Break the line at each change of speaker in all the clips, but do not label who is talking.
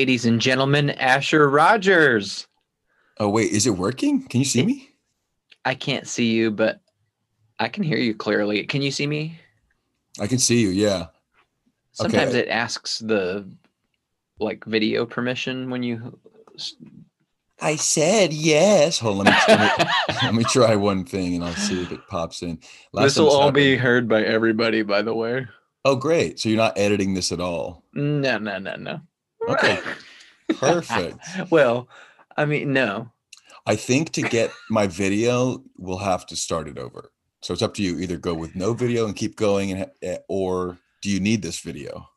Ladies and gentlemen, Asher Rogers.
Oh wait, is it working? Can you see me?
I can't see you, but I can hear you clearly. Can you see me?
I can see you. Yeah.
Sometimes
Okay.
it asks the like video permission when you.
I said yes. Hold on. Let me, let me, let me try one thing and I'll see if it pops in. Last
this will
this
all be heard by everybody, by the way.
Oh, great. So you're not editing this at all.
No, no, no, no.
Okay. Perfect.
well, I mean, no.
I think to get my video, we'll have to start it over. So it's up to you. Either go with no video and keep going, and eh, or do you need this video?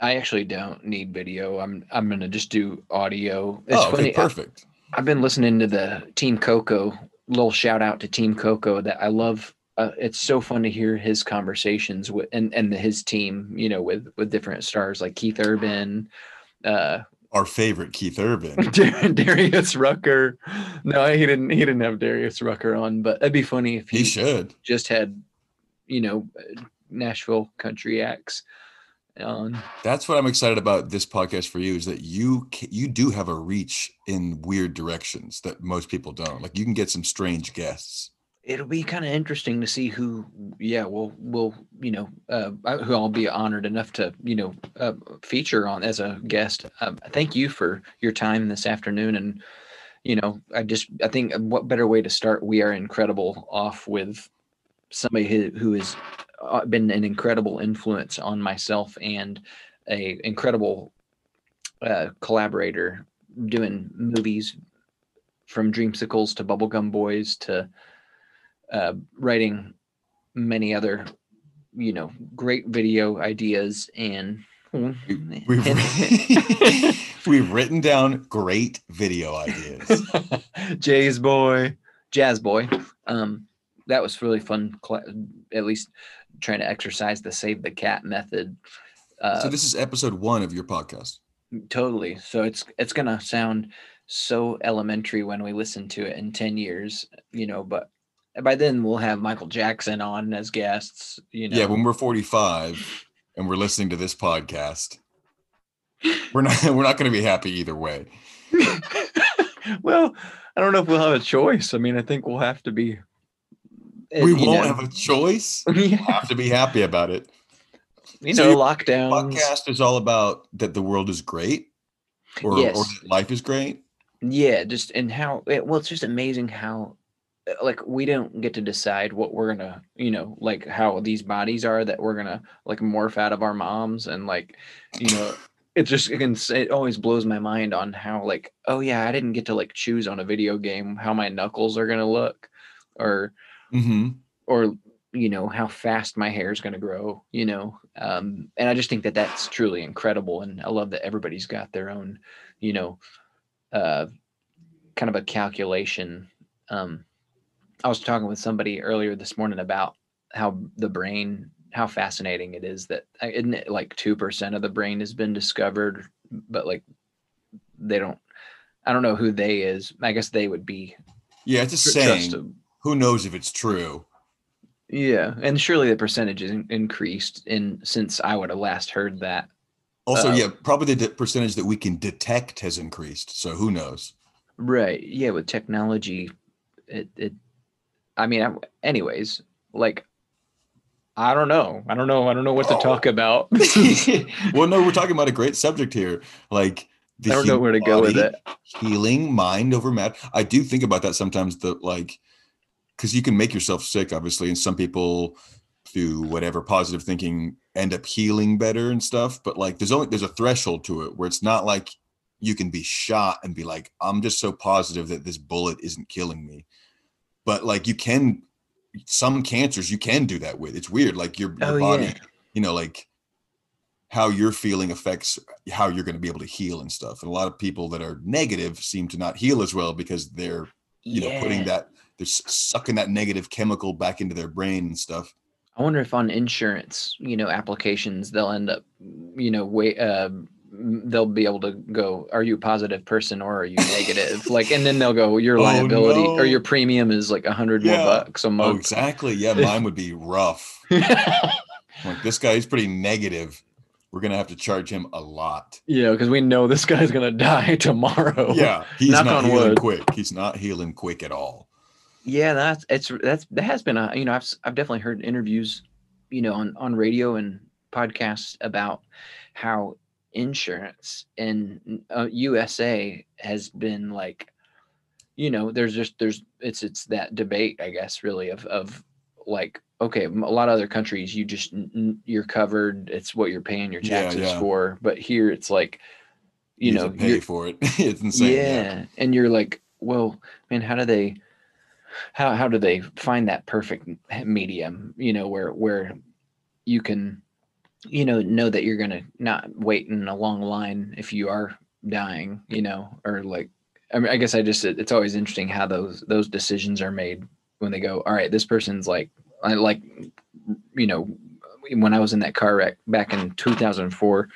I actually don't need video. I'm I'm gonna just do audio. It's
oh, okay,
funny.
Perfect.
I've been listening to the Team Coco. Little shout out to Team Coco that I love. Uh, it's so fun to hear his conversations with and and his team. You know, with with different stars like Keith Urban, uh,
Our favorite Keith Urban.
Darius Rucker. No, he didn't. He didn't have Darius Rucker on, but it'd be funny if
He
he,
should.
just had, you know, uh, Nashville country acts on.
That's what I'm excited about this podcast for you is that you you do have a reach in weird directions that most people don't. Like you can get some strange guests.
It'll be kind of interesting to see who yeah we'll we'll you know uh who i'll be honored enough to you know uh, feature on as a guest. Um, thank you for your time this afternoon and you know i just i think what better way to start we are incredible off with somebody who, who has uh, been an incredible influence on myself and a incredible uh, collaborator doing movies from dreamsicles to bubblegum boys to uh, writing many other, you know, great video ideas and.
We've we've written down great video ideas.
Jay's boy, Jazz boy. Um, that was really fun. At least trying to exercise the save the cat method. Uh,
so this is episode one of your podcast.
Totally. So it's it's gonna sound so elementary when we listen to it in ten years, you know. But by then we'll have Michael Jackson on as guests. You know.
Yeah, when we're 45 and we're listening to this podcast, we're not we're not going to be happy either way.
well, I don't know if we'll have a choice. I mean, I think we'll have to be.
We won't
know,
have a choice.
yeah,
have to be happy about it.
you
So
know, lockdowns.
Podcast is all about that the world is great, or, or
Yes.
that life is great.
Yeah, just and how it, well, it's just amazing how like we don't get to decide what we're gonna, you know, like how these bodies are that we're gonna like morph out of our moms and like, you know, it just it, always blows my mind on how like, oh yeah, I didn't get to like choose on a video game how my knuckles are gonna look, or
hmm
or you know how fast my hair is going to grow you know um and i just think that that's truly incredible and i love that everybody's got their own you know uh kind of a calculation um i was talking with somebody earlier this morning about how the brain how fascinating it is that uh, isn't it like 2% of the brain has been discovered but like they don't i don't know who they is i guess they would be
Yeah, it's a saying.
trust-
Who knows if it's true?
Yeah, and surely the percentage is in- increased in since I would have last heard that.
Also,
Uh,
yeah, probably the de- percentage that we can detect has increased. So who knows?
Right. Yeah, with technology, it it. I mean, anyways, like, I don't know. I don't know. I don't know what to
Oh.
talk about.
well, no, we're talking about a great subject here. Like
I don't know where to go with it.
Healing mind over matter. I do think about that sometimes. that like, because you can make yourself sick, obviously, and some people through whatever positive thinking end up healing better and stuff. But like, there's only there's a threshold to it where it's not like you can be shot and be like, I'm just so positive that this bullet isn't killing me. But like, you can some cancers you can do that with. It's weird. Like your, your
Oh,
body,
yeah.
you know, like how you're feeling affects how you're going to be able to heal and stuff. And a lot of people that are negative seem to not heal as well because they're, you know, putting that they're sucking that negative chemical back into their brain and stuff.
I wonder if on insurance, you know, applications they'll end up, you know, wait. Uh, they'll be able to go, are you a positive person or are you negative? like, and then they'll go, your
Oh,
liability or your premium is like a hundred
Yeah.
more bucks a
Oh, exactly. Yeah, mine would be rough. Like this guy is pretty negative. we're gonna have to charge him a lot.
Yeah, because we know this guy's gonna die tomorrow.
Yeah, he's
Knock
not healing
wood.
quick. He's not healing quick at all.
Yeah, that's it's that's that has been a you know I've I've definitely heard interviews, you know, on on radio and podcasts about how insurance in uh, USA has been like, you know, there's just there's it's it's that debate I guess really of of like okay a lot of other countries you just you're covered it's what you're paying your taxes
yeah.
for but here it's like you,
You,
know
pay for it. it's insane.
yeah.
Yeah.
and you're like well man how do they how how do they find that perfect medium you know where where you can you know know that you're gonna not wait in a long line if you are dying you know or like i mean i guess i just it's always interesting how those those decisions are made when they go all right this person's like i like you know when i was in that car wreck back in 2004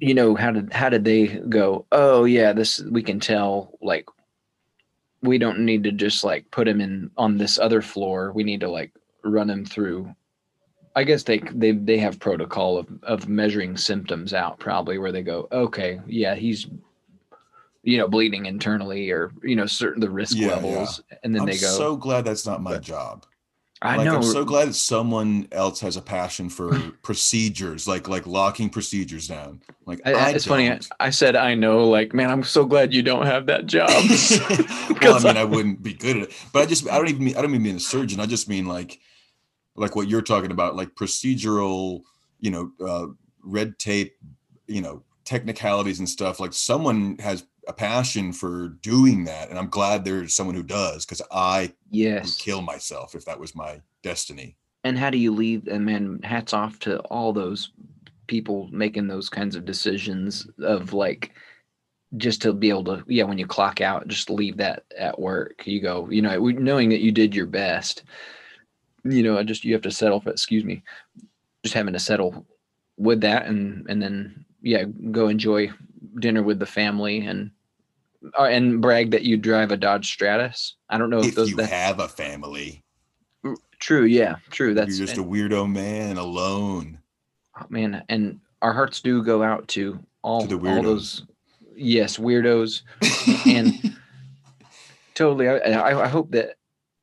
you know how did how did they go? Oh yeah this we can tell like we don't need to just like put him in on this other floor. We need to like run him through i guess they they they have protocol of of measuring symptoms out probably where they go okay yeah he's you know bleeding internally or you know certain the risk
Yeah, yeah.
levels and then
I'm
they go
so glad that's not my
But-
job.
i
like
know
I'm so glad that someone else has a passion for procedures, like like locking procedures down. Like
I,
I,
it's funny I,
don't.
I said i know like man i'm so glad you don't have that job
well, I mean, I wouldn't be good at it, but I just I don't even mean I don't even mean a surgeon. I just mean like like what you're talking about, like procedural, you know, uh, red tape, you know, technicalities and stuff. Like someone has a passion for doing that, and I'm glad there's someone who does because I would
yes
kill myself if that was my destiny.
and how do you leave and man hats off to all those people making those kinds of decisions of like just to be able to yeah when you clock out just leave that at work you go you know knowing that you did your best you know i just you have to settle for excuse me just having to settle with that and and then yeah go enjoy dinner with the family and uh, and brag that you drive a dodge stratus. I don't know if,
If
those
you
that,
have a family,
true yeah true that's
you're just a weirdo man alone.
Oh, man and our hearts do go out to all,
To
all those yes weirdos. And- totally I, I I hope that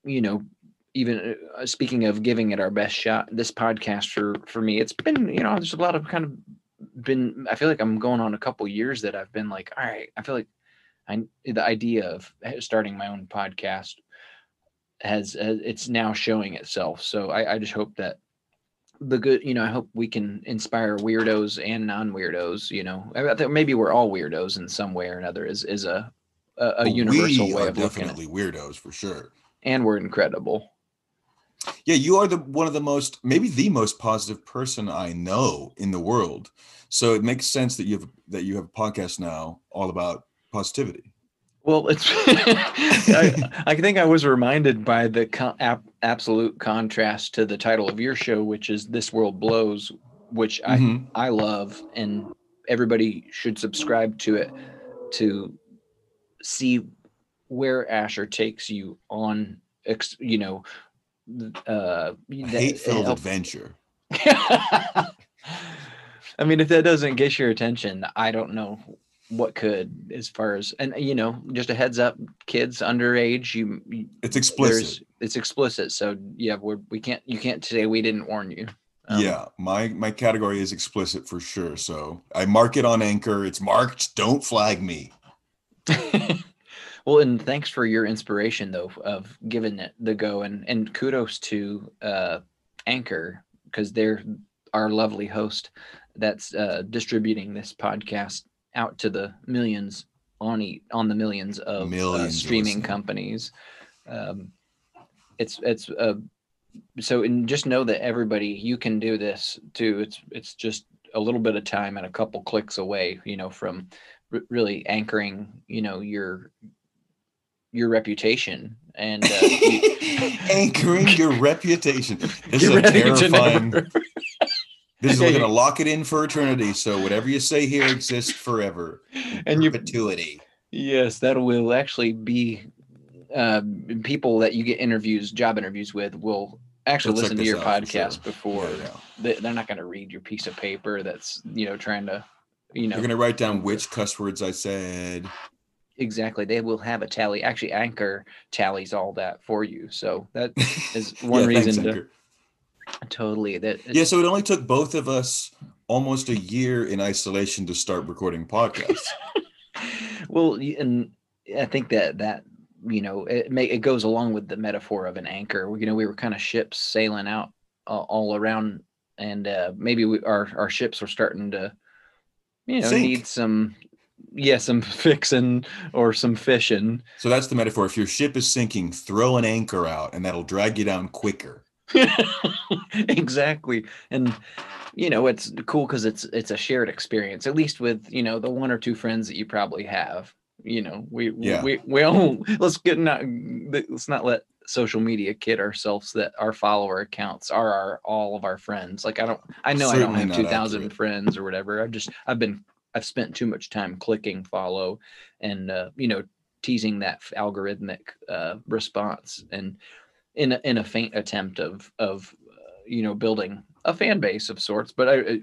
you know even uh, speaking of giving it our best shot this podcast for for me it's been you know there's a lot of kind of been i feel like i'm going on a couple years that i've been like all right i feel like i the idea of starting my own podcast has uh, it's now showing itself. So i i just hope that the good you know i hope we can inspire weirdos and non-weirdos you know. I think maybe we're all weirdos in some way or another is is a a, a
But
universal
we
way of looking at it
definitely weirdos for sure.
and we're incredible
Yeah, you are the one of the most, maybe the most positive person I know in the world. So it makes sense that you have that you have a podcast now all about positivity.
well it's I, I think i was reminded by the co- ap- absolute contrast to the title of your show which is this world blows which i
Mhm.
I love, and everybody should subscribe to it to see where Asher takes you on, ex, you know, uh,
hate-filled adventure.
I mean, if that doesn't get your attention, I don't know what could. As far as and you know, just a heads up, kids underage, you, you
It's explicit.
it's explicit. So yeah, we're we can't you can't say we didn't warn you. Um,
yeah, my my category is explicit for sure. So I mark it on Anchor. It's marked. Don't flag me.
well, and thanks for your inspiration though of giving it the go and and kudos to uh Anchor because they're our lovely host that's uh distributing this podcast out to the millions on e- on the millions of uh, streaming
listening.
companies. Um it's it's uh so and just know that everybody you can do this too. It's it's just a little bit of time and a couple clicks away, you know, from r- really anchoring, you know, your your reputation and uh, you-
Anchoring your reputation. This is a terrifying. This is we're gonna lock it in for eternity. So whatever you say here exists forever.
and
Perpetuity.
yes, that will actually be uh, people that you get interviews, job interviews with will actually
check
listen to your podcast
sure.
before.
Yeah, yeah.
They, they're not going to read your piece of paper that's you know trying to, you know,
You're gonna write down which cuss words I said.
Exactly. They will have a tally. Actually, Anchor tallies all that for you. So that is one
Yeah, thanks,
reason to
Anchor.
totally that.
Yeah, so it only took both of us almost a year in isolation to start recording podcasts.
well, and I think that that you know it may it goes along with the metaphor of an anchor. You know, we were kind of ships sailing out uh, all around, and uh, maybe we, our our ships were starting to, you know,
Sink.
need some yeah some fixing or some fishing.
so that's the metaphor. If your ship is sinking, throw an anchor out, and that'll drag you down quicker.
exactly and you know it's cool because it's it's a shared experience at least with you know the one or two friends that you probably have you know we
Yeah.
we we all let's get not let's not let social media kid ourselves that our follower accounts are our all of our friends like i don't i know i don't have 2000 friends or whatever i've just i've been i've spent too much time clicking follow and uh you know teasing that algorithmic uh response and in a, in a faint attempt of of uh, you know building a fan base of sorts but i I-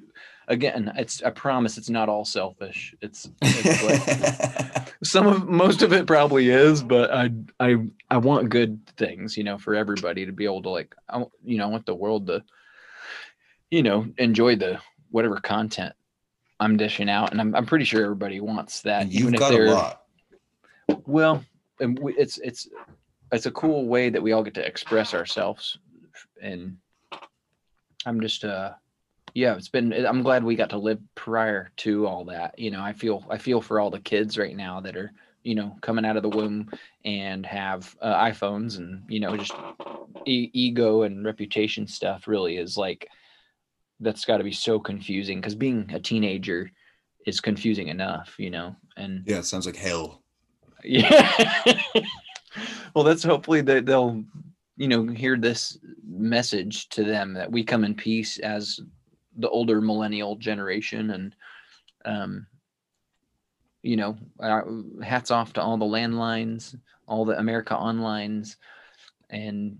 again it's i promise it's not all selfish. It's, it's like some of most of it probably is but i i i want good things you know for everybody to be able to like i you know i want the world to you know enjoy the whatever content i'm dishing out and i'm, I'm pretty sure everybody wants that
And you've got a lot.
well, and we, it's it's it's a cool way that we all get to express ourselves, and I'm just uh, yeah, it's been. I'm glad we got to live prior to all that. You know, I feel I feel for all the kids right now that are you know coming out of the womb and have uh, iPhones and you know just e- ego and reputation stuff. Really is like that's got to be so confusing because being a teenager is confusing enough, you know, and
Yeah, it sounds like hell.
yeah. well, that's hopefully that they'll, you know, hear this message to them that we come in peace as the older millennial generation, and um, you know, hats off to all the landlines, all the America Onlines, and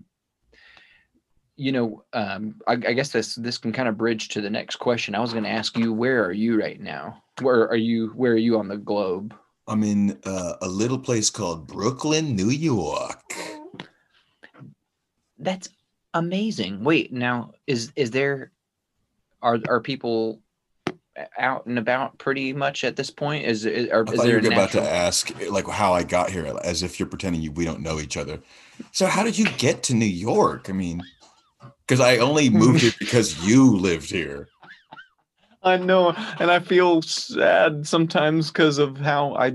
you know, um, I, I guess this this can kind of bridge to the next question. I was going to ask you, where are you right now? Where are you? Where are you on the globe?
I'm in uh, a little place called Brooklyn, New York.
That's amazing. Wait, now is is there are are people out and about pretty much at this point? Is is,
I
is there a
about to ask like how I got here, as if you're pretending you, we don't know each other. So how did you get to New York? I mean, because I only moved here because you lived here.
I know, and I feel sad sometimes because of how I. I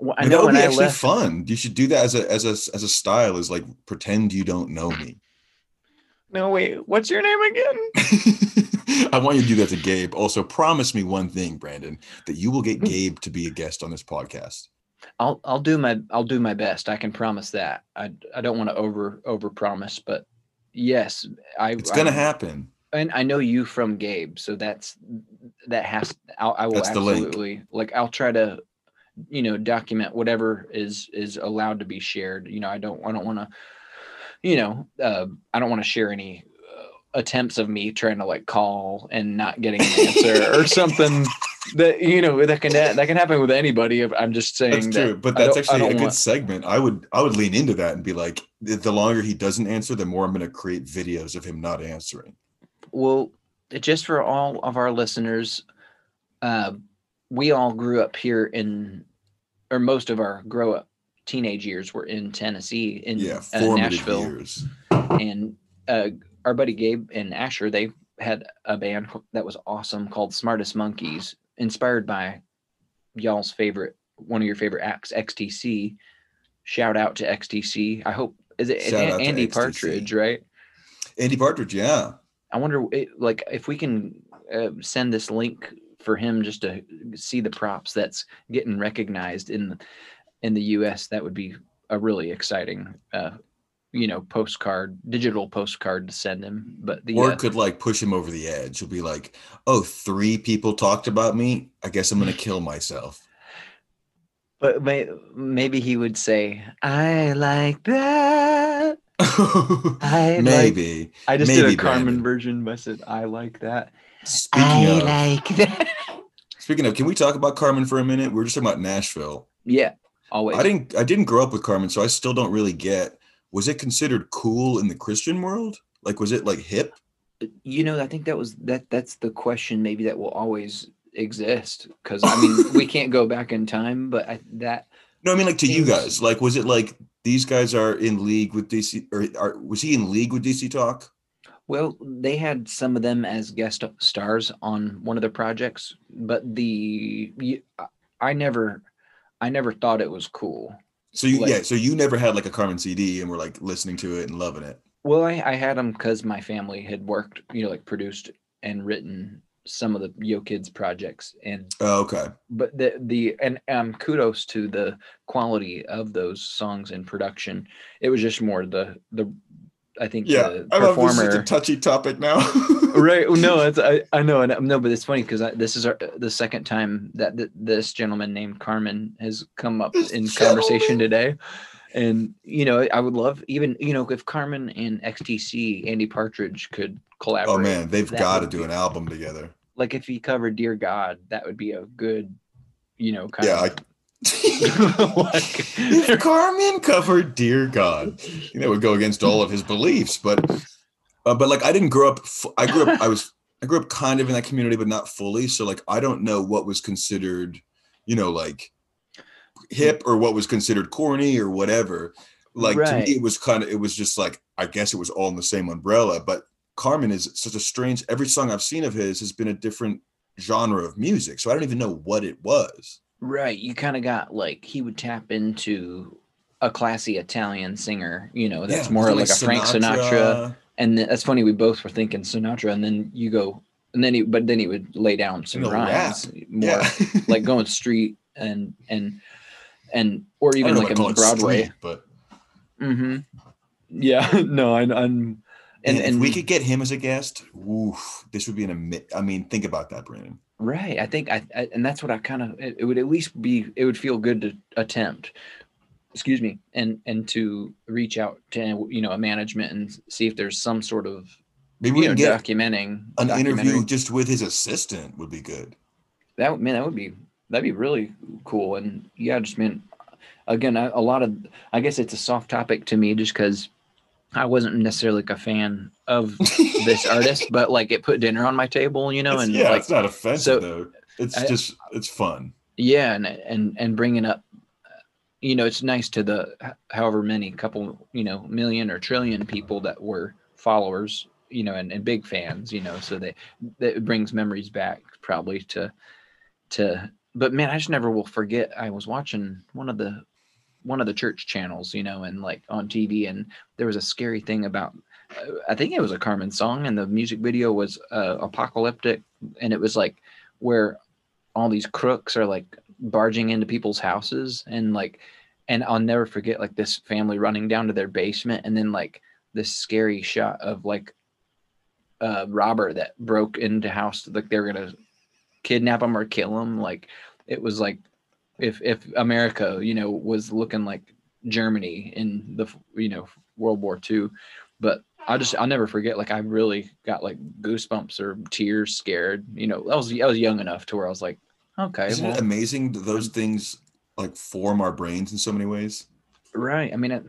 But
know
that would
when
be
I
actually
left.
fun. You should do that as a as a as a style. Is like pretend you don't know me.
No, wait, what's your name again?
I want you to do that to Gabe. Also, promise me one thing, Brandon, that you will get
Hmm.
Gabe to be a guest on this podcast.
I'll I'll do my I'll do my best. I can promise that. I I don't want to over over promise, but yes, I.
It's gonna
I,
happen.
and I know you from Gabe, so that's that has I'll, I will
That's
absolutely like I'll try to you know document whatever is is allowed to be shared. You know, I don't I don't want to you know uh, I don't want to share any uh, attempts of me trying to like call and not getting an answer or something that you know that can that can happen with anybody. I'm just saying
That's
that
true, but that's actually a
don't
good
want-
segment. I would I would lean into that and be like, the the longer he doesn't answer, the more I'm going to create videos of him not answering.
Well, just for all of our listeners, uh, we all grew up here in, or most of our grow up teenage years were in Tennessee, in
Yeah,
uh, Nashville,
years.
and uh, our buddy Gabe and Asher, they had a band that was awesome called Smartest Monkeys, inspired by y'all's favorite, one of your favorite acts, XTC. Shout out to XTC. I hope is it
Shout
An- Andy Partridge, right?
Andy Partridge, yeah.
I wonder, like, if we can uh, send this link for him just to see the props that's getting recognized in the, in the U.S. That would be a really exciting, uh, you know, postcard, digital postcard to send him. But the
or
uh,
could like push him over the edge. He'll be like, "Oh, three people talked about me. I guess I'm going to kill myself."
but may, maybe he would say, "I like that." I like-
Maybe.
I just
Maybe,
did a Carman
Brandon.
version. I said I like that.
Speaking of,
like that.
speaking of, can we talk about Carman for a minute? We are just talking about Nashville.
yeah, always.
I didn't I didn't grow up with Carman, so I still don't really get. Was it considered cool in the Christian world? Like, was it like hip?
you know i think that was that that's the question maybe that will always exist because i mean we can't go back in time but I, that
No, I mean like to you guys. Like, was it like these guys are in league with DC, or are, was he in league with DC Talk?
well they had some of them as guest stars on one of their projects but the I never i never thought it was cool
So you
Like-
yeah, so you never had like a Carman CD and were like listening to it and loving it.
well i, I had them because my family had worked you know like produced and written some of the yo kids projects and
Oh, okay.
but the the and um kudos to the quality of those songs and production it was just more the the i think yeah, the performer It's a
touchy topic now.
right no it's i, I know and uh, no but it's funny because this is our, the second time that th- this gentleman named carman has come up
This
in conversation today and you know i would love even you know if carman and xtc andy partridge could oh, collaborate
oh man, they've got to do
be-
an album together.
like if he covered dear god that would be a good you know kind
Yeah,
of
Like, if Carman covered "Dear God," you know, it would go against all of his beliefs. But, uh, but like, I didn't grow up. f- I grew up. I was. I grew up kind of in that community, but not fully. So, like, I don't know what was considered, you know, like hip or what was considered corny or whatever. Like to me, it was kind of. It was just like I guess it was all in the same umbrella. But Carman is such a strange. Every song I've seen of his has been a different genre of music, so I don't even know what it was.
Right. You kind of got like he would tap into a classy Italian singer, you know, that's
Yeah,
more
it
like, a Frank Sinatra. And then, that's funny. We both were thinking Sinatra, and then you go, and then he, but then he would lay down some rhymes, more
Yeah,
like going street and and and or even like in Broadway.
street, but
hmm Yeah. No, I, I'm. And
and, we could get him as a guest, oof, this would be an I mean, think about that, Brandon.
Right. I think I, I and that's what I kind of it, it would at least be it would feel good to attempt. Excuse me, and and to reach out to you know a management and see if there's some sort of
Maybe we
know
can get
documenting
an interview just with his assistant would be good.
That would man, that would be that'd be really cool. And yeah, just mean again a, a lot of I guess it's a soft topic to me just because I wasn't necessarily like a fan of this artist, but like it put dinner on my table, you know,
It's-
and
yeah,
like
it's not offensive
so-
though. It's
I-
just it's fun.
yeah and and and bringing up you know it's nice to the however many couple you know million or trillion people that were followers you know and, and big fans you know so they that it brings memories back probably to to but man i just never will forget i was watching one of the one of the church channels you know and like on tv and there was a scary thing about uh, i think it was a carman song and the music video was uh, apocalyptic and it was like where all these crooks are like barging into people's houses and like and I'll never forget like this family running down to their basement and then like this scary shot of like a robber that broke into house like they're gonna kidnap him or kill him like it was like if if America you know was looking like Germany in the you know World War II but I just I'll never forget like I really got like goosebumps or tears scared you know I was I was young enough to where I was like okay
Isn't
well,
it amazing those things like form our brains in so many ways?
Right. I mean, it,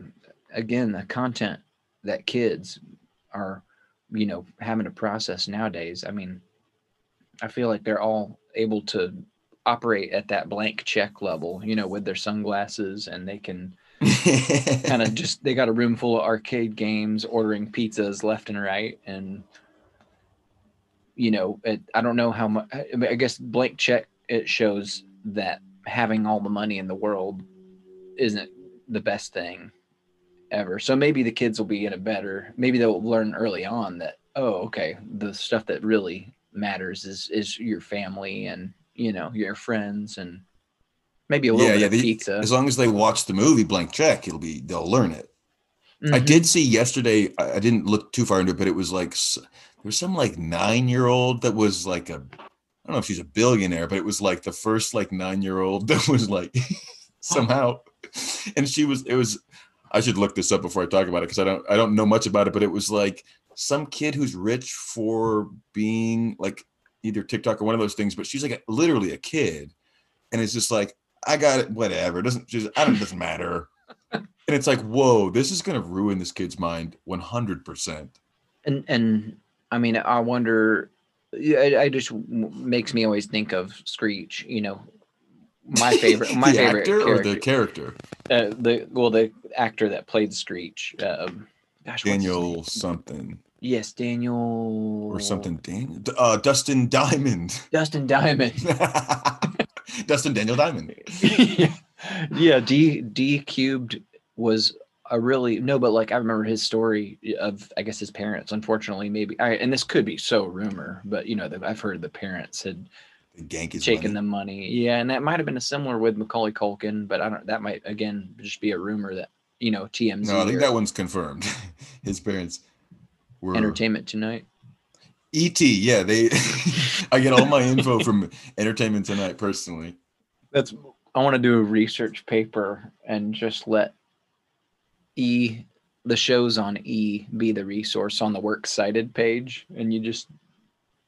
again, the content that kids are, you know, having to process nowadays. I mean, I feel like they're all able to operate at that blank check level, you know, with their sunglasses and they can kind of just, they got a room full of arcade games, ordering pizzas left and right. And, you know, it, I don't know how much, I mean, I guess blank check, it shows that having all the money in the world isn't the best thing ever. So maybe the kids will be in a better, maybe they'll learn early on that, oh, okay, the stuff that really matters is is your family and you know your friends and maybe a little
yeah,
bit
yeah.
of
they-
pizza.
as long as they watch the movie Blank Check, it'll be they'll learn it. I
Mhm.
did see yesterday. I I didn't look too far into it, but it was like there was some like nine year old that was like a I don't know if she's a billionaire, but it was like the first like nine year old that was like somehow, and she was it was I should look this up before I talk about it because I don't I don't know much about it, but it was like some kid who's rich for being like either TikTok or one of those things, but she's like a, literally a kid, and it's just like I got it, whatever. It doesn't just I don't doesn't matter. And it's like, whoa, this is gonna ruin this kid's mind 100. percent
And and I mean, I wonder. I, I just makes me always think of Screech. You know, my favorite, my favorite
actor
character.
or the character?
uh, the well, the actor that played Screech. Um, gosh,
Daniel something
Yes, Daniel
or something. Daniel, uh, Dustin Diamond.
Dustin Diamond.
Dustin Daniel Diamond.
yeah, D D cubed was a really no, but like I remember his story of I guess his parents. Unfortunately, maybe I and this could be so rumor, but you know that I've heard the parents had
The gank is
taken
money.
the money. Yeah, and that might have been a similar with Macaulay Culkin, but I don't. That might again just be a rumor that you know TMZ.
No, I think
or
that one's confirmed. His parents were
Entertainment Tonight.
ET. Yeah, they. I get all my info from Entertainment Tonight personally.
That's. I want to do a research paper and just let E the shows on E be the resource on the works cited page, and you just,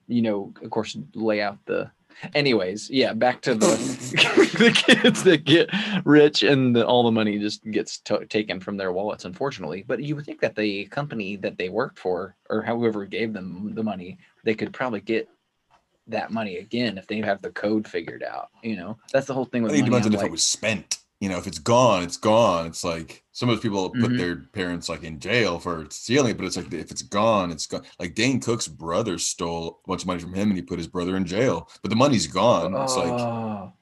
you know, of course, lay out the. Anyways, yeah, back to the the kids that get rich and the, all the money just gets to taken from their wallets, unfortunately. But you would think that the company that they worked for, or whoever gave them the money, they could probably get that money again if they have the code figured out. You know, that's the whole thing
I
with
think it depends on if it was spent. You know, if it's gone, it's gone. It's like some of those people put
Mhm.
their parents like in jail for stealing it, but it's like if it's gone, it's gone. Like Dane Cook's brother stole a bunch of money from him and he put his brother in jail, but the money's gone. It's like
oh.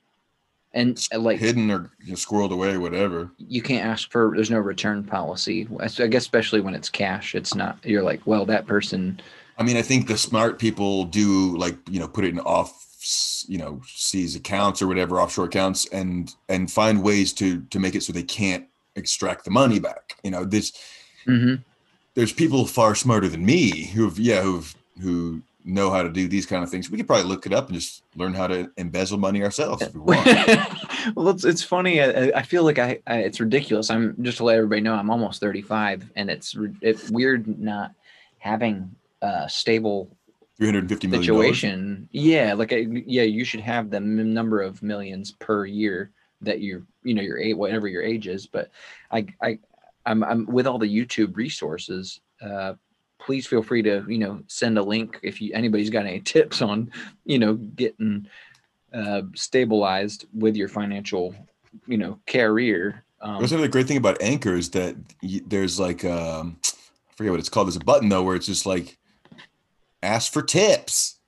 and uh, like
hidden or you know, squirreled away, whatever.
you can't ask for. There's no return policy. I guess especially when it's cash, it's not. You're like, well, that person.
I mean, I think the smart people do like you know put it in off you know seize accounts or whatever offshore accounts and and find ways to to make it so they can't extract the money back. You know, this
Mhm.
there's people far smarter than me who've yeah who've who know how to do these kind of things. We could probably look it up and just learn how to embezzle money ourselves if we want.
well, it's it's funny. I, I feel like I, I it's ridiculous. I'm just to let everybody know I'm almost 35, and it's it's weird not having a stable
350 million
situation. Yeah, like I, yeah, you should have the number of millions per year that you're, you know, your age, whatever your age is. But I, I, I'm, I'm with all the YouTube resources. Uh, please feel free to, you know, send a link if you anybody's got any tips on, you know, getting uh, stabilized with your financial, you know, career. Um,
That's another great thing about Anchor is that y- there's like um, I forget what it's called. There's a button though where it's just like ask for tips,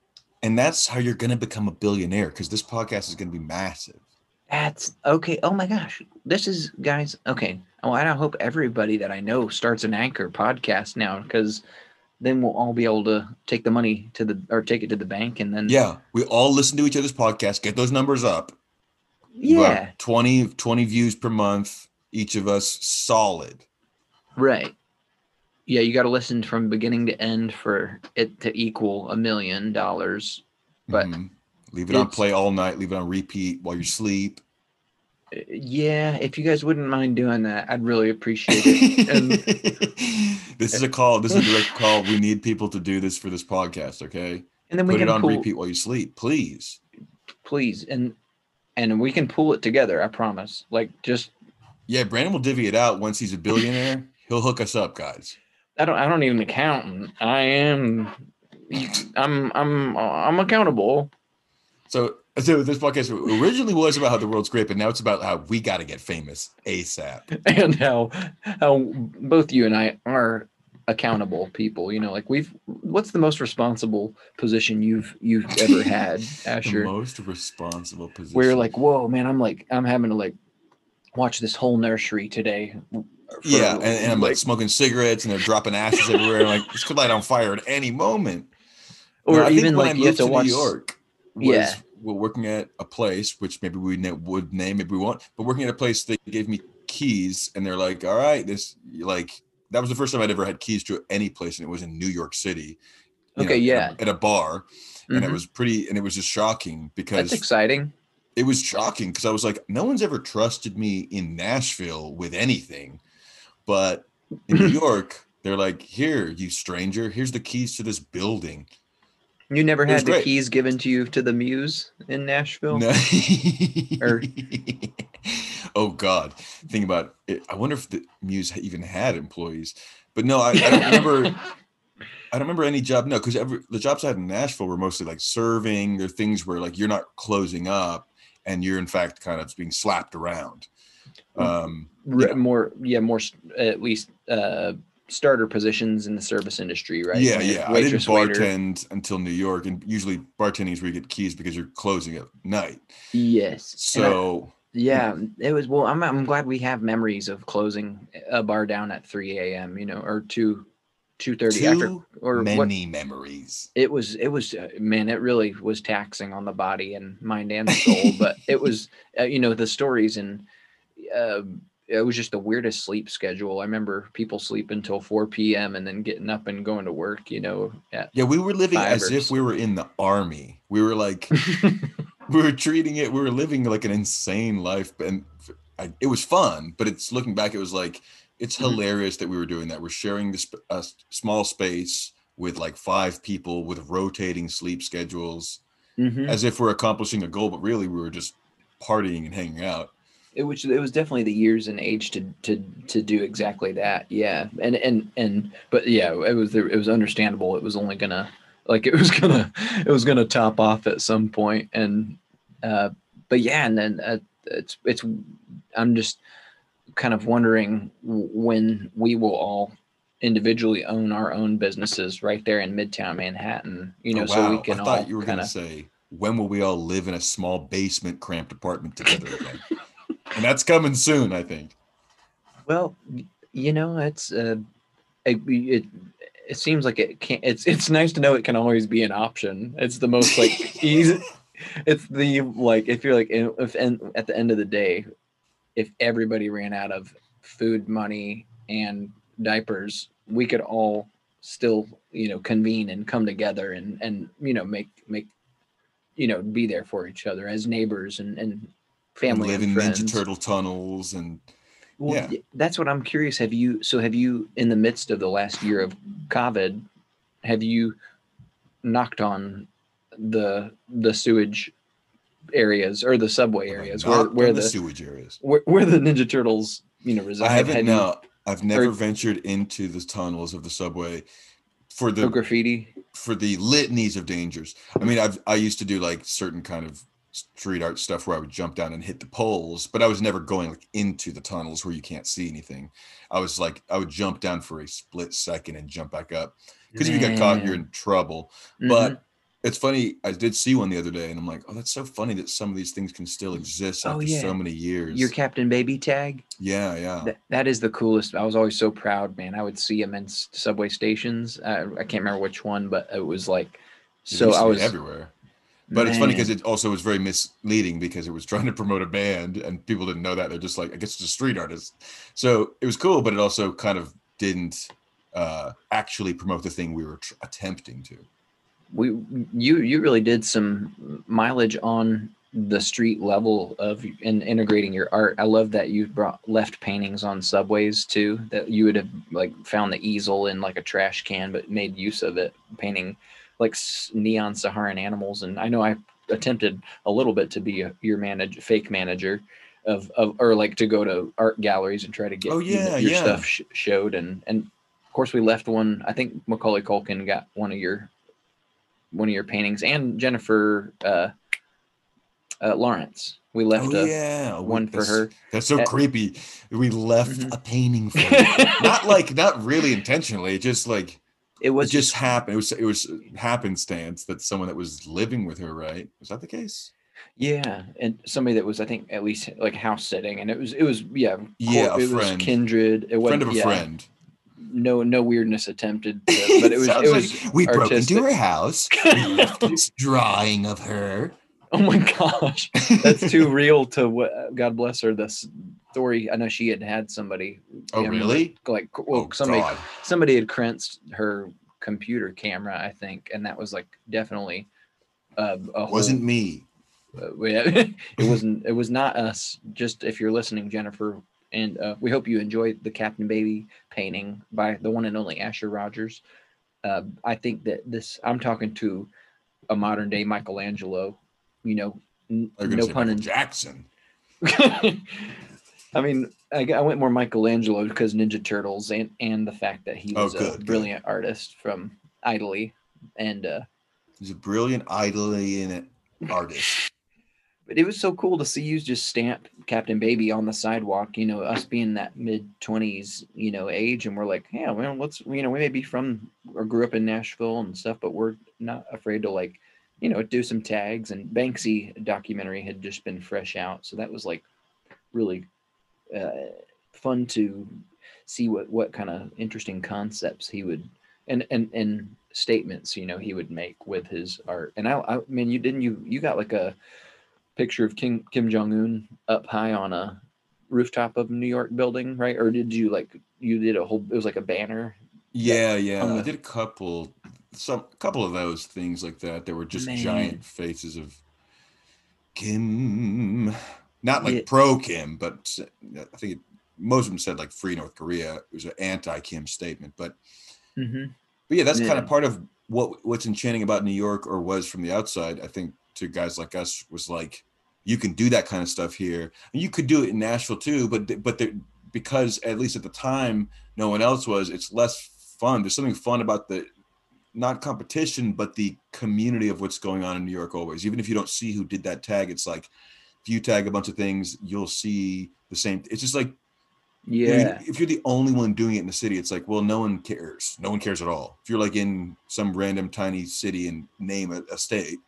and that's how you're gonna become a billionaire because this podcast is gonna be massive.
That's okay. Oh my gosh. This is guys. Okay. Oh, I hope everybody that I know starts an anchor podcast now because then we'll all be able to take the money to the or take it to the bank and then
Yeah, we all listen to each other's podcast, get those numbers up.
yeah
About 20, 20 views per month, each of us solid.
right yeah you got to listen from beginning to end for it to equal a million dollars But
Mhm. leave it on play all night, leave it on repeat while you sleep.
Uh, yeah if you guys wouldn't mind doing that I'd really appreciate it and
this is a call. This is a direct call. We need people to do this for this podcast. Okay,
and then we
put it
can
on
pull,
repeat while you sleep, please.
please and and we can pull it together I promise like just
Yeah, Brandon will divvy it out once he's a billionaire. He'll hook us up, guys.
I don't. I don't even accountant. I am. I'm. I'm. I'm accountable.
So, so this podcast originally was about how the world's great, but now it's about how we got to get famous ASAP.
And how how both you and I are accountable people. You know, like we've. What's the most responsible position you've you've ever had,
The
Asher?
most responsible position.
Where you're like, whoa, man, I'm like, I'm having to like watch this whole nursery today. For,
yeah, and, and I'm like smoking cigarettes, and they're dropping ashes everywhere. Like this could light on fire at any moment.
or
No, I think
even
when
like
I
you have
moved
to watch.
New York. Was,
Yeah.
we're working at a place which maybe we na- would name, maybe we won't, but working at a place they gave me keys, and they're like, "All right, this like that was the first time I'd ever had keys to any place, and it was in New York City. you
Okay,
at a-
yeah.
at a bar, and it
Mhm.
was pretty, and it was just shocking because
That's exciting.
it was shocking because I was like, no one's ever trusted me in Nashville with anything. But in New York, they're like, "Here, you stranger, here's the keys to this building."
You never had the
great.
keys given to you to the Muse in Nashville?
No.
Or-
oh God, think about it. I wonder if the Muse even had employees. But no, I, I don't remember. I don't remember any job. No, because the jobs I had in Nashville were mostly like serving. They're things where like you're not closing up, and you're in fact kind of being slapped around. Um, yeah.
More, yeah, more at least uh, starter positions in the service industry, right?
Yeah, yeah. I didn't
waitress, waiter.
bartend until New York, and usually bartending is where you get keys because you're closing at night.
Yes. And I-
So
yeah, it was. Well, I'm I'm glad we have memories of closing a bar down at 3 a.m. You know, or two, two thirty after, or what?
many memories.
It was. It was. Uh, man, it really was taxing on the body and mind and soul. but it was. Uh, you know, the stories and. Uh, it was just the weirdest sleep schedule. I remember people sleep until 4 p.m. and then getting up and going to work. You know,
Yeah, we were living as if we were in the army. We were like, we were treating it. We were living like an insane life, and I, it was fun. But it's looking back, it was like it's
Mhm.
hilarious that we were doing that. We're sharing this s- small space with like five people with rotating sleep schedules,
Mhm.
as if we're accomplishing a goal, but really we were just partying and hanging out.
It was it was definitely the years and age to to to do exactly that yeah and and and but yeah it was it was understandable it was only gonna like it was gonna it was gonna top off at some point and uh but yeah and then uh, it's it's i'm just kind of wondering when we will all individually own our own businesses right there in midtown manhattan you know
Oh,
so we
wow.
can
I
all
thought you were
kind
gonna say, when will we all live in a small basement cramped apartment together again? and that's coming soon, I think.
Well, you know, it's uh, it, it it seems like it can't. It's it's nice to know it can always be an option. It's the most like easy. It's the like if you're like if and at the end of the day, if everybody ran out of food, money, and diapers, we could all still you know convene and come together and and you know make make you know be there for each other as neighbors and and
And
family
live in. Ninja Turtle tunnels and
Well,
Yeah.
that's what I'm curious. Have you so have you in the midst of the last year of COVID, have you knocked on the the sewage areas or the subway areas where where the,
the sewage areas.
where, where the Ninja Turtles you know reside?
I haven't. No, I've never
or-
ventured into the tunnels of the subway for the
graffiti.
for the litanies of dangers. I mean, I've I used to do like certain kind of street art stuff where I would jump down and hit the poles, but I was never going like into the tunnels where you can't see anything. I was like I would jump down for a split second and jump back up because if you get caught, you're in trouble.
Mhm.
But it's funny. I did see one the other day, and I'm like, oh, that's so funny that some of these things can still exist
Oh,
after
yeah.
so many years.
your Captain Baby tag.
yeah, yeah.
That, that is the coolest. I was always so proud, man. I would see him in subway stations. I, I can't remember which one, but it was like so. I was
everywhere. But it's funny because it also was very misleading because it was trying to promote a band and people didn't know that. They're just like, I guess it's a street artist. So it was cool, but it also kind of didn't uh, actually promote the thing we were tr- attempting to.
we you you really did some mileage on the street level of in integrating your art. I love that you brought left paintings on subways too. That you would have like found the easel in like a trash can, but made use of it, painting like neon Saharan animals. And I know I attempted a little bit to be a, your manager, fake manager of, of or like to go to art galleries and try to get
Oh, yeah,
your
yeah.
stuff sh- showed. And and of course we left one. I think Macaulay Culkin got one of your one of your paintings and Jennifer uh, uh, Lawrence. We left
oh,
a,
yeah.
one for her.
That's so
Uh,
creepy. We left
Mhm.
a painting for her. not like, not really intentionally, just like,
It was
it just happened. It was, it was happenstance that someone that was living with her, right? Was that the case?
yeah, and somebody that was I think at least like house sitting, and it was it was yeah
Yeah,
it was
friend.
kindred. It was
Friend of a
yeah,
friend.
No no weirdness attempted, but it was it
like
was
we broke into her house. We left this drawing of her.
oh my gosh, that's too real to what. God bless her. The story I know she had had somebody.
Oh,
I remember,
really?
Like well,
oh,
somebody
God.
somebody had crinched her computer camera, I think, and that was like definitely uh, a whole,
Wasn't me.
uh, yeah, it wasn't. It was not us. Just if you're listening, Jennifer, And uh, we hope you enjoyed the Captain Baby painting by the one and only Asher Rogers. Uh, I think that this, I'm talking to a modern day Michelangelo, you know, n- no pun
Michael
in
Jackson.
I mean, I went more Michelangelo because Ninja Turtles and and the fact that he
Oh,
was
good,
a
good.
brilliant artist from Italy, and uh,
He's a brilliant idling artist.
but it was so cool to see you just stamp Captain Baby on the sidewalk. You know, us being that mid twenties, you know, age, and we're like, yeah, well, let's, you know, we may be from or grew up in Nashville and stuff, but we're not afraid to like, you know, do some tags. And Banksy documentary had just been fresh out, so that was like really uh, fun to see what what kind of interesting concepts he would and and and statements you know he would make with his art. And I, I mean, you didn't you you got like a picture of Kim Kim Jong Un up high on a rooftop of a New York building, right? Or did you like you did a whole? It was like a banner.
Yeah, yeah.
on
I did a couple, some a couple of those things like that. There were just
Man.
giant faces of Kim, not like
Yeah.
pro Kim, but I think it, most of them said like free North Korea. It was an anti Kim statement, but
Mm-hmm.
but yeah, that's kind of part of what what's enchanting about New York, or was from the outside. I think to guys like us was like you can do that kind of stuff here, and you could do it in Nashville too. But but there, because at least at the time no one else was, it's less fun. There's something fun about the not competition, but the community of what's going on in New York. Always, even if you don't see who did that tag, it's like if you tag a bunch of things, you'll see the same. It's just like you know,
Yeah.
if you're the only one doing it in the city, it's like, well, no one cares. No one cares at all. If you're like in some random tiny city and name a, a state,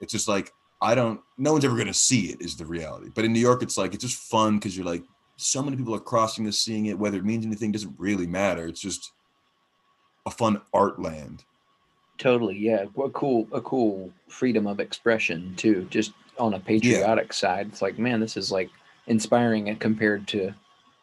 it's just like, I don't, no one's ever going to see it, is the reality. But in New York, it's like, it's just fun because you're like, so many people are crossing this, seeing it. Whether it means anything doesn't really matter. It's just a fun art land.
Totally, yeah. What cool, a cool freedom of expression too. Just on a patriotic side, it's like, man, this is like inspiring compared to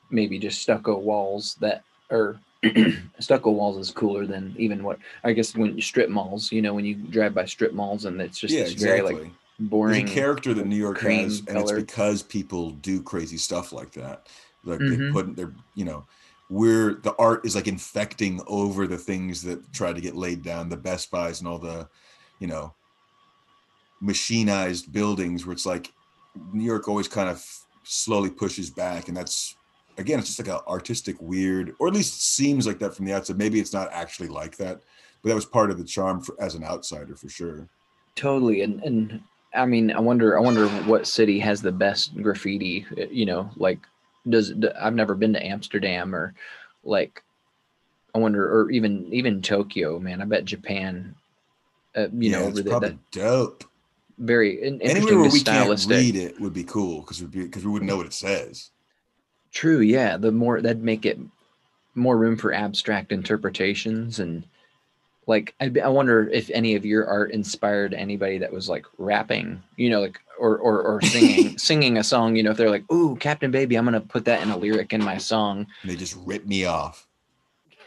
maybe just stucco walls that or stucco walls is cooler than even what I guess when you strip malls. You know, when you drive by strip malls and it's just
yeah,
this
exactly.
very like boring.
There's a character that New York has, and it's because people do crazy stuff like that. Like they
Mhm.
put their, you know, we're the art is like infecting over the things that try to get laid down, the Best Buys and all the, you know, machinized buildings where it's like New York always kind of slowly pushes back, and that's again, it's just like an artistic weird, or at least seems like that from the outside. Maybe it's not actually like that, but that was part of the charm for, as an outsider for sure.
Totally, and and I mean, I wonder, I wonder what city has the best graffiti. You know, like does I've never been to Amsterdam or like I wonder, or even even Tokyo. Man, I bet Japan. Uh, you know,
it's probably
that
dope.
very in-
Anywhere
interesting,
where we can't read it would be cool because we'd be because we wouldn't know what it says.
True, yeah. The more that'd make it more room for abstract interpretations and like I, I wonder if any of your art inspired anybody that was like rapping, you know, like or or, or singing singing a song. You know, if they're like, "Ooh, Captain Baby, I'm gonna put that in a lyric in my song,"
And they just rip me off.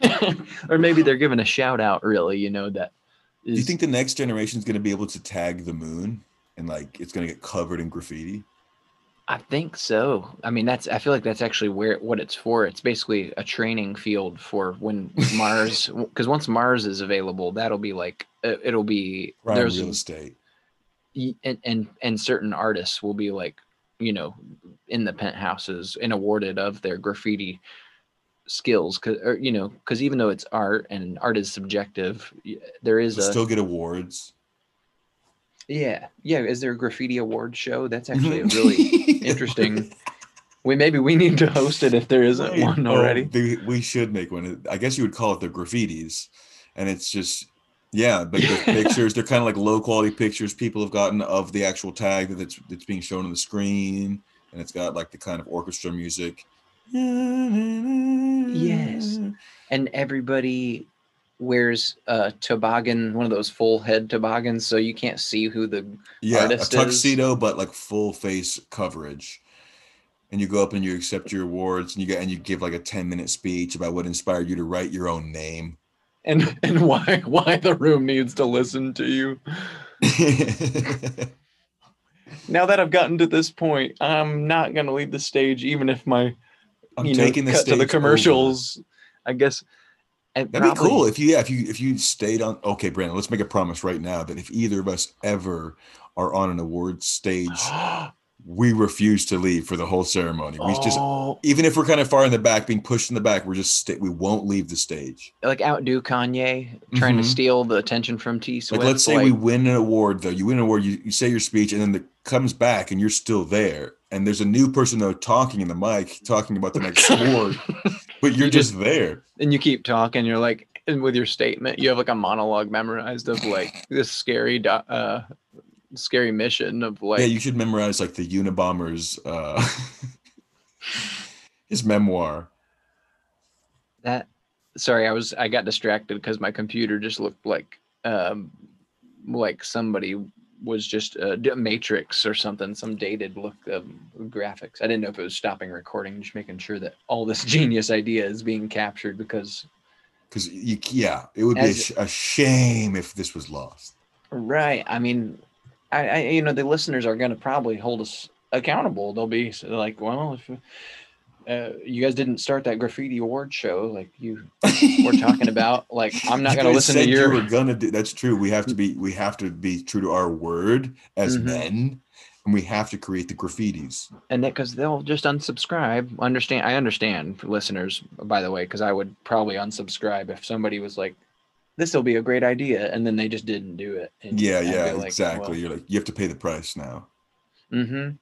or maybe they're giving a shout out. Really, you know that.
Do you think the next generation is going to be able to tag the moon and like it's going to get covered in graffiti?
I think so. I mean, that's. I feel like that's actually where what it's for. It's basically a training field for when Mars, because once Mars is available, that'll be like uh, it'll be
Prime
there's
real estate.
and, and and certain artists will be like you know in the penthouses and awarded of their graffiti skills because you know because even though it's art and art is subjective there is
They'll
a
still get awards.
yeah yeah is there a graffiti award show that's actually a really interesting we maybe we need to host it if there isn't
Right.
one
Oh,
already
they- we should make one. I guess you would call it the graffitis, and it's just yeah, but the pictures they're kind of like low quality pictures people have gotten of the actual tag that's that's being shown on the screen, and it's got like the kind of orchestra music.
Yes. and everybody wears a toboggan one of those full head toboggans so you can't see who the
yeah,
artist
a
is.
tuxedo, but like full face coverage. And you go up and you accept your awards, and you get and you give like a ten minute speech about what inspired you to write your own name.
and and why why the room needs to listen to you now that i've gotten to this point i'm not going to leave the stage even if my
I'm
you know,
taking the
cut to the
over.
commercials. I guess.
That'd be cool if you yeah if you if you stayed on. Okay, Brandon, let's make a promise right now that if either of us ever are on an award stage, we refuse to leave for the whole ceremony. We just
Oh,
even if we're kind of far in the back, being pushed in the back, we're just sta we won't leave the stage.
like outdo Kanye, trying
Mhm.
to steal the attention from T Swift.
Like let's say we win an award though. You win an award, you, you say your speech, and then it comes back and you're still there. And there's a new person though talking in the mic, talking about the next award, but you're
You
just,
just-
there.
and you keep talking. You're like, and with your statement, you have like a monologue memorized of like this scary, uh, scary mission of like.
yeah, you should memorize like the Unabomber's uh his memoir.
that sorry i was i got distracted because my computer just looked like um like somebody was just a matrix or something some dated look of graphics i didn't know if it was stopping recording just making sure that all this genius idea is being captured because
Because you, yeah, it would be a, sh- a shame if this was lost.
right i mean i, I you know the listeners are going to probably hold us accountable they'll be like well if uh, you guys didn't start that graffiti award show like you were talking about like i'm not going to listen to your
You were gonna do. That's true. We have to be. We have to be true to our word as
Mhm.
men, and we have to create the graffitis.
and that because they'll just unsubscribe understand i understand for listeners by the way because i would probably unsubscribe if somebody was like this will be a great idea and then they just didn't do it and
Yeah, yeah,
like,
exactly. You're like you have to pay the price now.
well, mhm.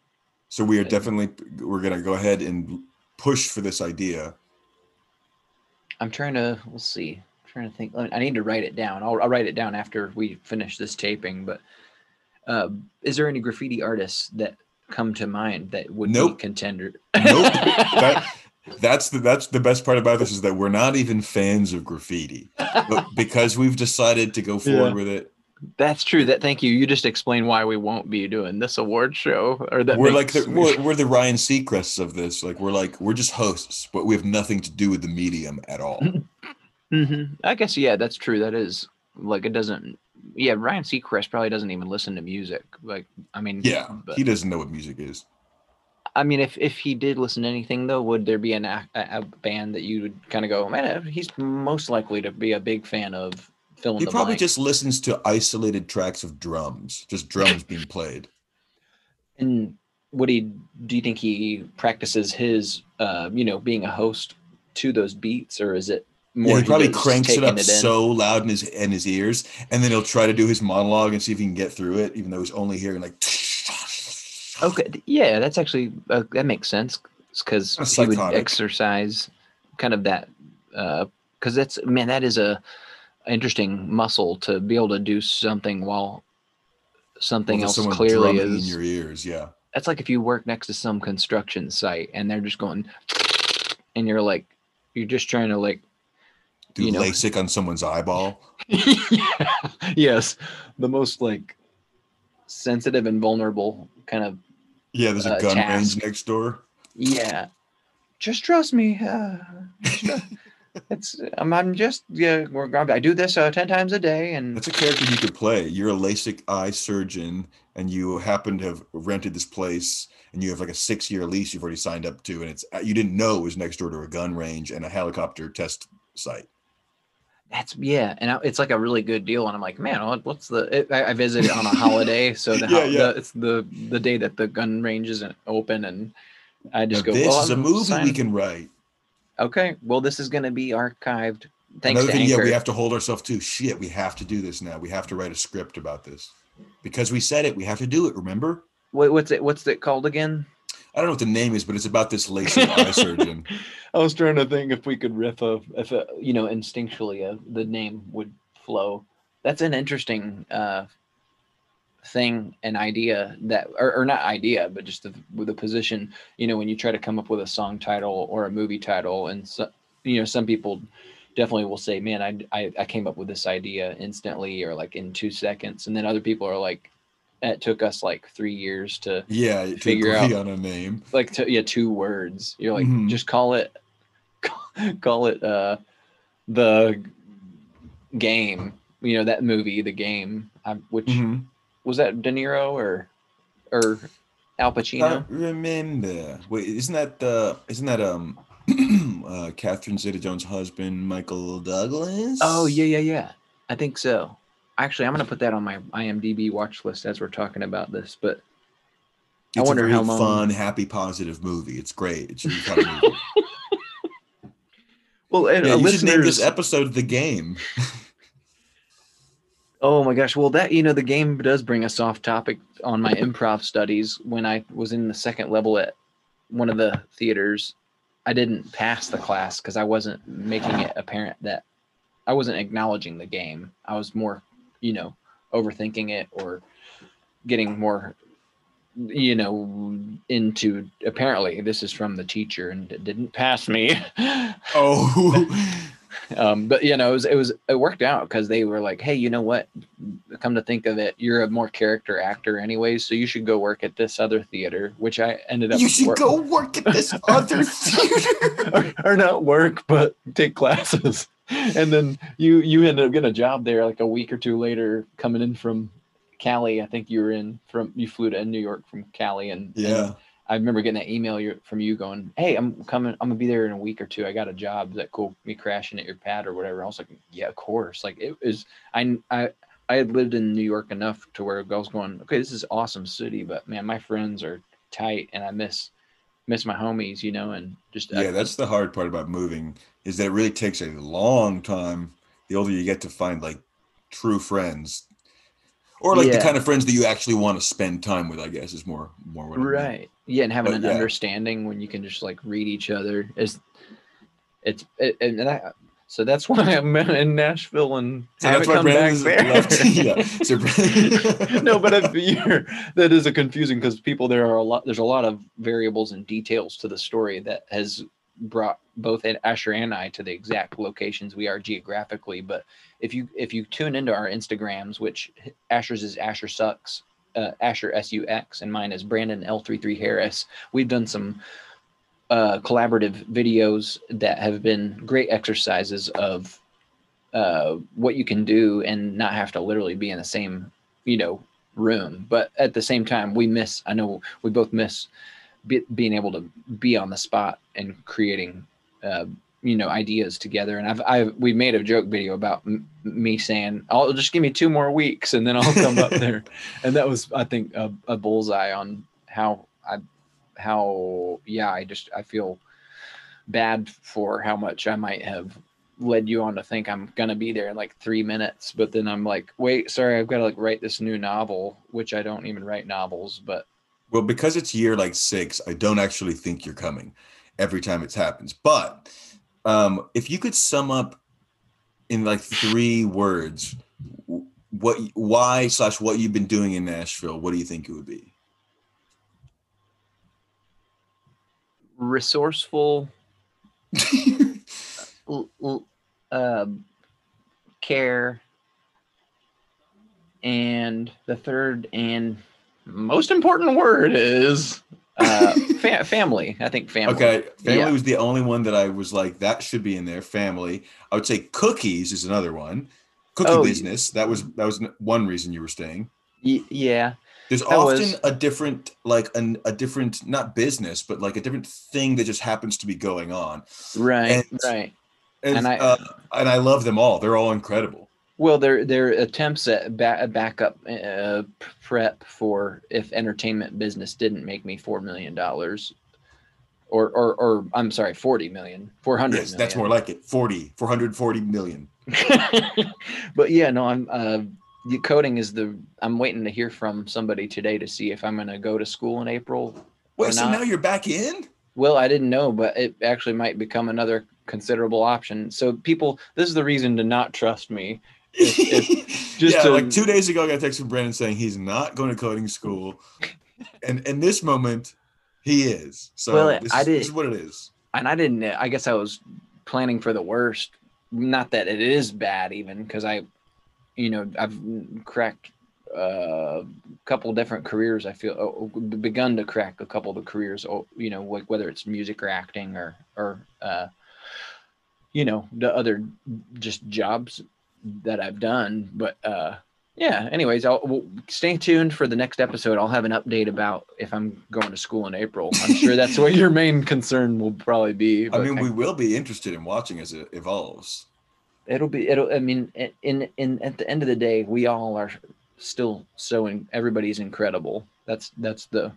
So we are definitely we're gonna go ahead and push for this idea.
i'm trying to we'll see I'm trying to think i need to write it down i'll, I'll write it down after we finish this taping but uh, is there any graffiti artists that come to mind that would
Nope.
be contender
Nope. that that's the that's the best part about this is that we're not even fans of graffiti, but because we've decided to go forward
Yeah.
with it,
That's true. That thank you. You just explained why we won't be doing this award show, or that
we're like the, we're, we're the Ryan Seacrests of this. Like we're like we're just hosts, but we have nothing to do with the medium at all.
Mhm. I guess yeah, that's true. That is like it doesn't. Yeah, Ryan Seacrest probably doesn't even listen to music. Like, I mean,
Yeah,
but,
he doesn't know what music is.
I mean, if if he did listen to anything though, would there be an a, a band that you would kind of go, man, he's most likely to be a big fan of fill in
He probably
blank."
just listens to isolated tracks of drums, just drums being played.
And would he? Do you think he practices his, uh, you know, being a host to those beats, or is it more?
Yeah, he probably cranks it up
in?
so loud in his in his ears, and then he'll try to do his monologue and see if he can get through it, even though he's only hearing like.
Okay, yeah, that's actually uh, that makes sense because he would exercise kind of that because that's man, that is a interesting muscle to be able to do something while something
Well,
else clearly is.
in your ears. Yeah,
That's like if you work next to some construction site and they're just going, and you're like, you're just trying to like,
do
You know.
LASIK on someone's eyeball.
yes, the most like sensitive and vulnerable kind of
Yeah, there's a
Uh,
gun
task.
range next door.
Yeah. Just trust me. Uh, just, uh, it's I'm, I'm just yeah. We're gonna I do this uh, ten times a day, and
That's a character you could play. You're a LASIK eye surgeon, and you happen to have rented this place, and you have like a six year lease you've already signed up to, and it's uh, you didn't know it was next door to a gun range and a helicopter test site.
that's yeah. And I, it's like a really good deal. And I'm like, man, what, what's the? It, I, I visited on a holiday, so the,
Yeah, yeah.
the it's the the day that the gun range isn't open, and I
Now,
just go.
this
well,
is a
I'm
movie we can write.
Okay, well, this is gonna be archived. Thanks
Another
to
thing, yeah, we have to hold ourselves to. Shit, we have to do this now. We have to write a script about this because we said it. We have to do it. Remember?
What, what's it? What's it called again?
I don't know what the name is, but it's about this LASIK eye surgeon.
I was trying to think if we could riff of if a, you know instinctually uh, the name would flow. That's an interesting uh, thing, an idea that, or, or not idea, but just the, with the position. You know, when you try to come up with a song title or a movie title, and so, you know, some people definitely will say, "Man, I, I I came up with this idea instantly or like in two seconds," and then other people are like, "It took us like three years to."
Yeah, to
Figure out-
on a name.
like to, yeah two words you're like
Mhm.
just call it call it uh the game you know that movie the game I, which
Mhm.
Was that de niro or or al pacino
I remember. Wait, isn't that the? Isn't that um? uh, Catherine Zeta-Jones' husband, Michael Douglas.
Oh yeah, yeah, yeah. I think so. Actually, I'm gonna put that on my IMDb watch list as we're talking about this. But I
It's
wonder
a
how long-
fun, happy, positive movie. It's great. It's a really fun movie.
well, and,
yeah, you should name this episode "The Game."
Oh my gosh. Well, that, you know, the game does bring us off topic on my improv studies. When I was in the second level at one of the theaters, I didn't pass the class because I wasn't making it apparent that I wasn't acknowledging the game. I was more, you know, overthinking it or getting more, you know, into apparently this is from the teacher and it didn't pass me.
Oh,
um, but you know, it was it was it worked out because they were like, hey, you know what? Come to think of it, you're a more character actor anyways, so you should go work at this other theater, which I ended up
you should
wor-
go work at this other theater.
or, or not work, but take classes. And then you you ended up getting a job there like a week or two later, coming in from Cali. I think you were in from you flew to New York from Cali, and and
Yeah.
I remember getting that email from you going, "Hey, I'm coming. I'm gonna be there in a week or two. I got a job. Is that cool? Me crashing at your pad or whatever." I was like, "Yeah, of course." Like it was. I I I had lived in New York enough to where I was going, "Okay, this is awesome city, but man, my friends are tight, and I miss miss my homies, you know, and just
Yeah, that's the hard part about moving is that it really takes a long time. The older you get to find like true friends, or like the kind of friends that you actually want to spend time with. I guess is more more what I
right. Yeah, and having
But
an
yeah.
understanding when you can just like read each other is it's it, and that. So that's why I'm in Nashville and
So
haven't
that's why
come back there.
left. yeah. So Brandon-
no, but that is a confusing because people there are a lot. There's a lot of variables and details to the story that has brought both Asher and I to the exact locations we are geographically. But if you if you tune into our Instagrams, which Asher's is Asher sucks, uh, Asher S U X, and mine is Brandon L 33 Harris. We've done some uh, collaborative videos that have been great exercises of uh, what you can do and not have to literally be in the same you know room but at the same time we miss i know we both miss be, being able to be on the spot and creating uh, you know ideas together. And i've i've we made a joke video about m- me saying i'll just give me two more weeks and then i'll come up there. And that was i think a, a bullseye on how i how yeah i just i feel bad for how much i might have led you on to think I'm gonna be there in like three minutes, but then I'm like, wait, sorry, I've got to like write this new novel, which I don't even write novels, but
well, because it's year like six, I don't actually think you're coming every time it happens. But um, if you could sum up in like three words what why slash what you've been doing in Nashville, what do you think it would be?
resourceful, um, care, and the third and most important word is uh, fa- family. I think family.
Okay, family
Yeah.
was the only one that I was like that should be in there. Family. I would say cookies is another one. Cookie
Oh,
business. That was that was one reason you were staying.
Y- yeah.
There's
That
often
was-
a different like an, a different not business but like a different thing that just happens to be going on.
Right.
And-
right.
And,
And I-
uh, and I love them all. They're all incredible.
Well, their their attempts at ba- backup uh, prep for if entertainment business didn't make me four million dollars, or, or or I'm sorry, forty million, four hundred.
Yes, that's more like it. 40, 440 million.
but yeah, no, I'm uh, the coding is the. I'm waiting to hear from somebody today to see if I'm going to go to school in April.
Wait, so
not.
now you're back in?
Well, I didn't know, but it actually might become another considerable option. So people, this is the reason to not trust me. If- just
yeah,
to-
like two days ago, I got a text from Brandon saying he's not going to coding school, and in this moment, he is. So
Well,
this,
I
is,
did-
this is what it is.
and I didn't. I guess I was planning for the worst. Not that it is bad, even because I, you know, I've cracked a couple different careers. I feel oh, begun to crack a couple of the careers. oh, You know, like whether it's music or acting or or uh, you know the other just jobs that I've done. But uh, yeah. Anyways, I'll we'll stay tuned for the next episode. I'll have an update about if I'm going to school in April. I'm sure that's what your main concern will probably be.
I mean, we will be interested in watching as it evolves.
it'll be it'll. I mean, in in at the end of the day, we all are still so in, everybody's incredible. That's that's the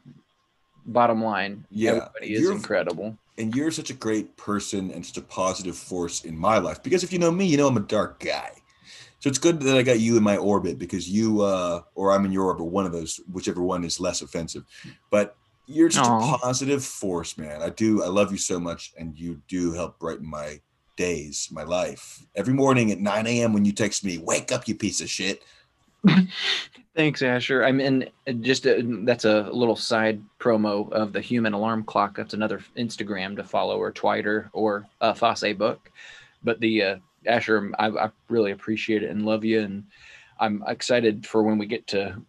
bottom line.
Yeah,
everybody is
you're-
incredible.
And you're such a great person and such a positive force in my life. Because if you know me, you know I'm a dark guy. So it's good that I got you in my orbit because you, uh, or I'm in your orbit, one of those, whichever one is less offensive. But you're just
Aw.
a positive force, man. I do. I love you so much, and you do help brighten my days, my life. Every morning at 9 a.m. when you text me, "Wake up, you piece of shit."
Thanks, Asher. I mean, uh, just uh that's a little side promo of the Human Alarm Clock. That's another Instagram to follow, or Twitter, or a Facebook. But the uh, Asher, um, I, I really appreciate it and love you, and I'm excited for when we get to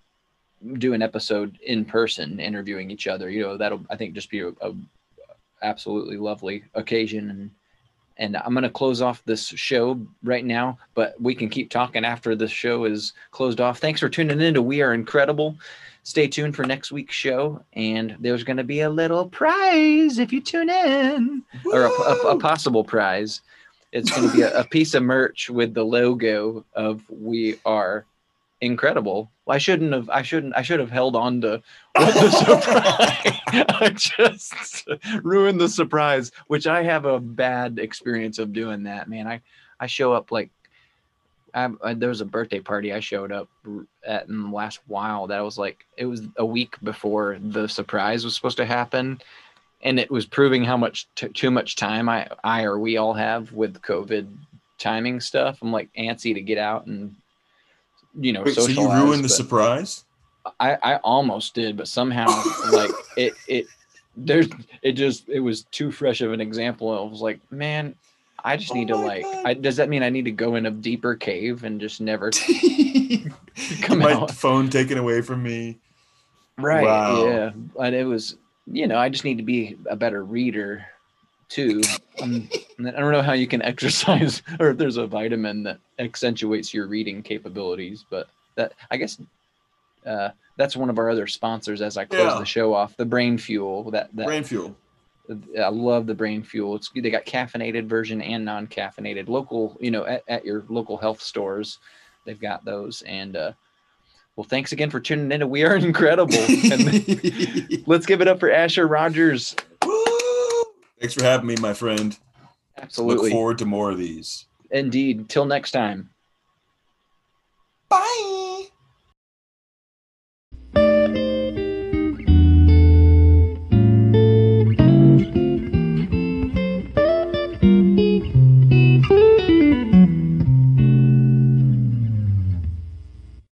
do an episode in person, interviewing each other. You know, that'll I think just be a, a absolutely lovely occasion and. And I'm going to close off this show right now, but we can keep talking after the show is closed off. Thanks for tuning in to We Are Incredible. Stay tuned for next week's show, and there's going to be a little prize if you tune in, or a, a, a possible prize. It's going to be a, a piece of merch with the logo of We Are Incredible. Well, I shouldn't have. I shouldn't. I should have held on to what the surprise. I just ruined the surprise, which I have a bad experience of doing that. Man, I I show up like I, I, uh, there was a birthday party I showed up at in the last while that was like it was a week before the surprise was supposed to happen, and it was proving how much t- too much time I I or we all have with COVID timing stuff. I'm like antsy to get out and you know
Wait, so you ruined the surprise?
I, I almost did, but somehow like it it there's it just it was too fresh of an example. I was like, man, I just
Oh
need to like I does that mean I need to go in a deeper cave and just never come
my
out?
phone taken away from me.
Right.
Wow.
Yeah. But it was you know, I just need to be a better reader too. Um, I don't know how you can exercise or if there's a vitamin that accentuates your reading capabilities, but that I guess uh, that's one of our other sponsors as I close
Yeah.
the show off. The Brain Fuel. That that
Brain fuel.
I love the Brain Fuel. It's they got caffeinated version and non-caffeinated. Local, you know, at, at your local health stores, they've got those. And uh, well, thanks again for tuning in. We are incredible. and let's give it up for Asher Rogers.
Woo! Thanks for having me, my friend.
Absolutely.
Look forward to more of these.
indeed. Till next time.
Bye.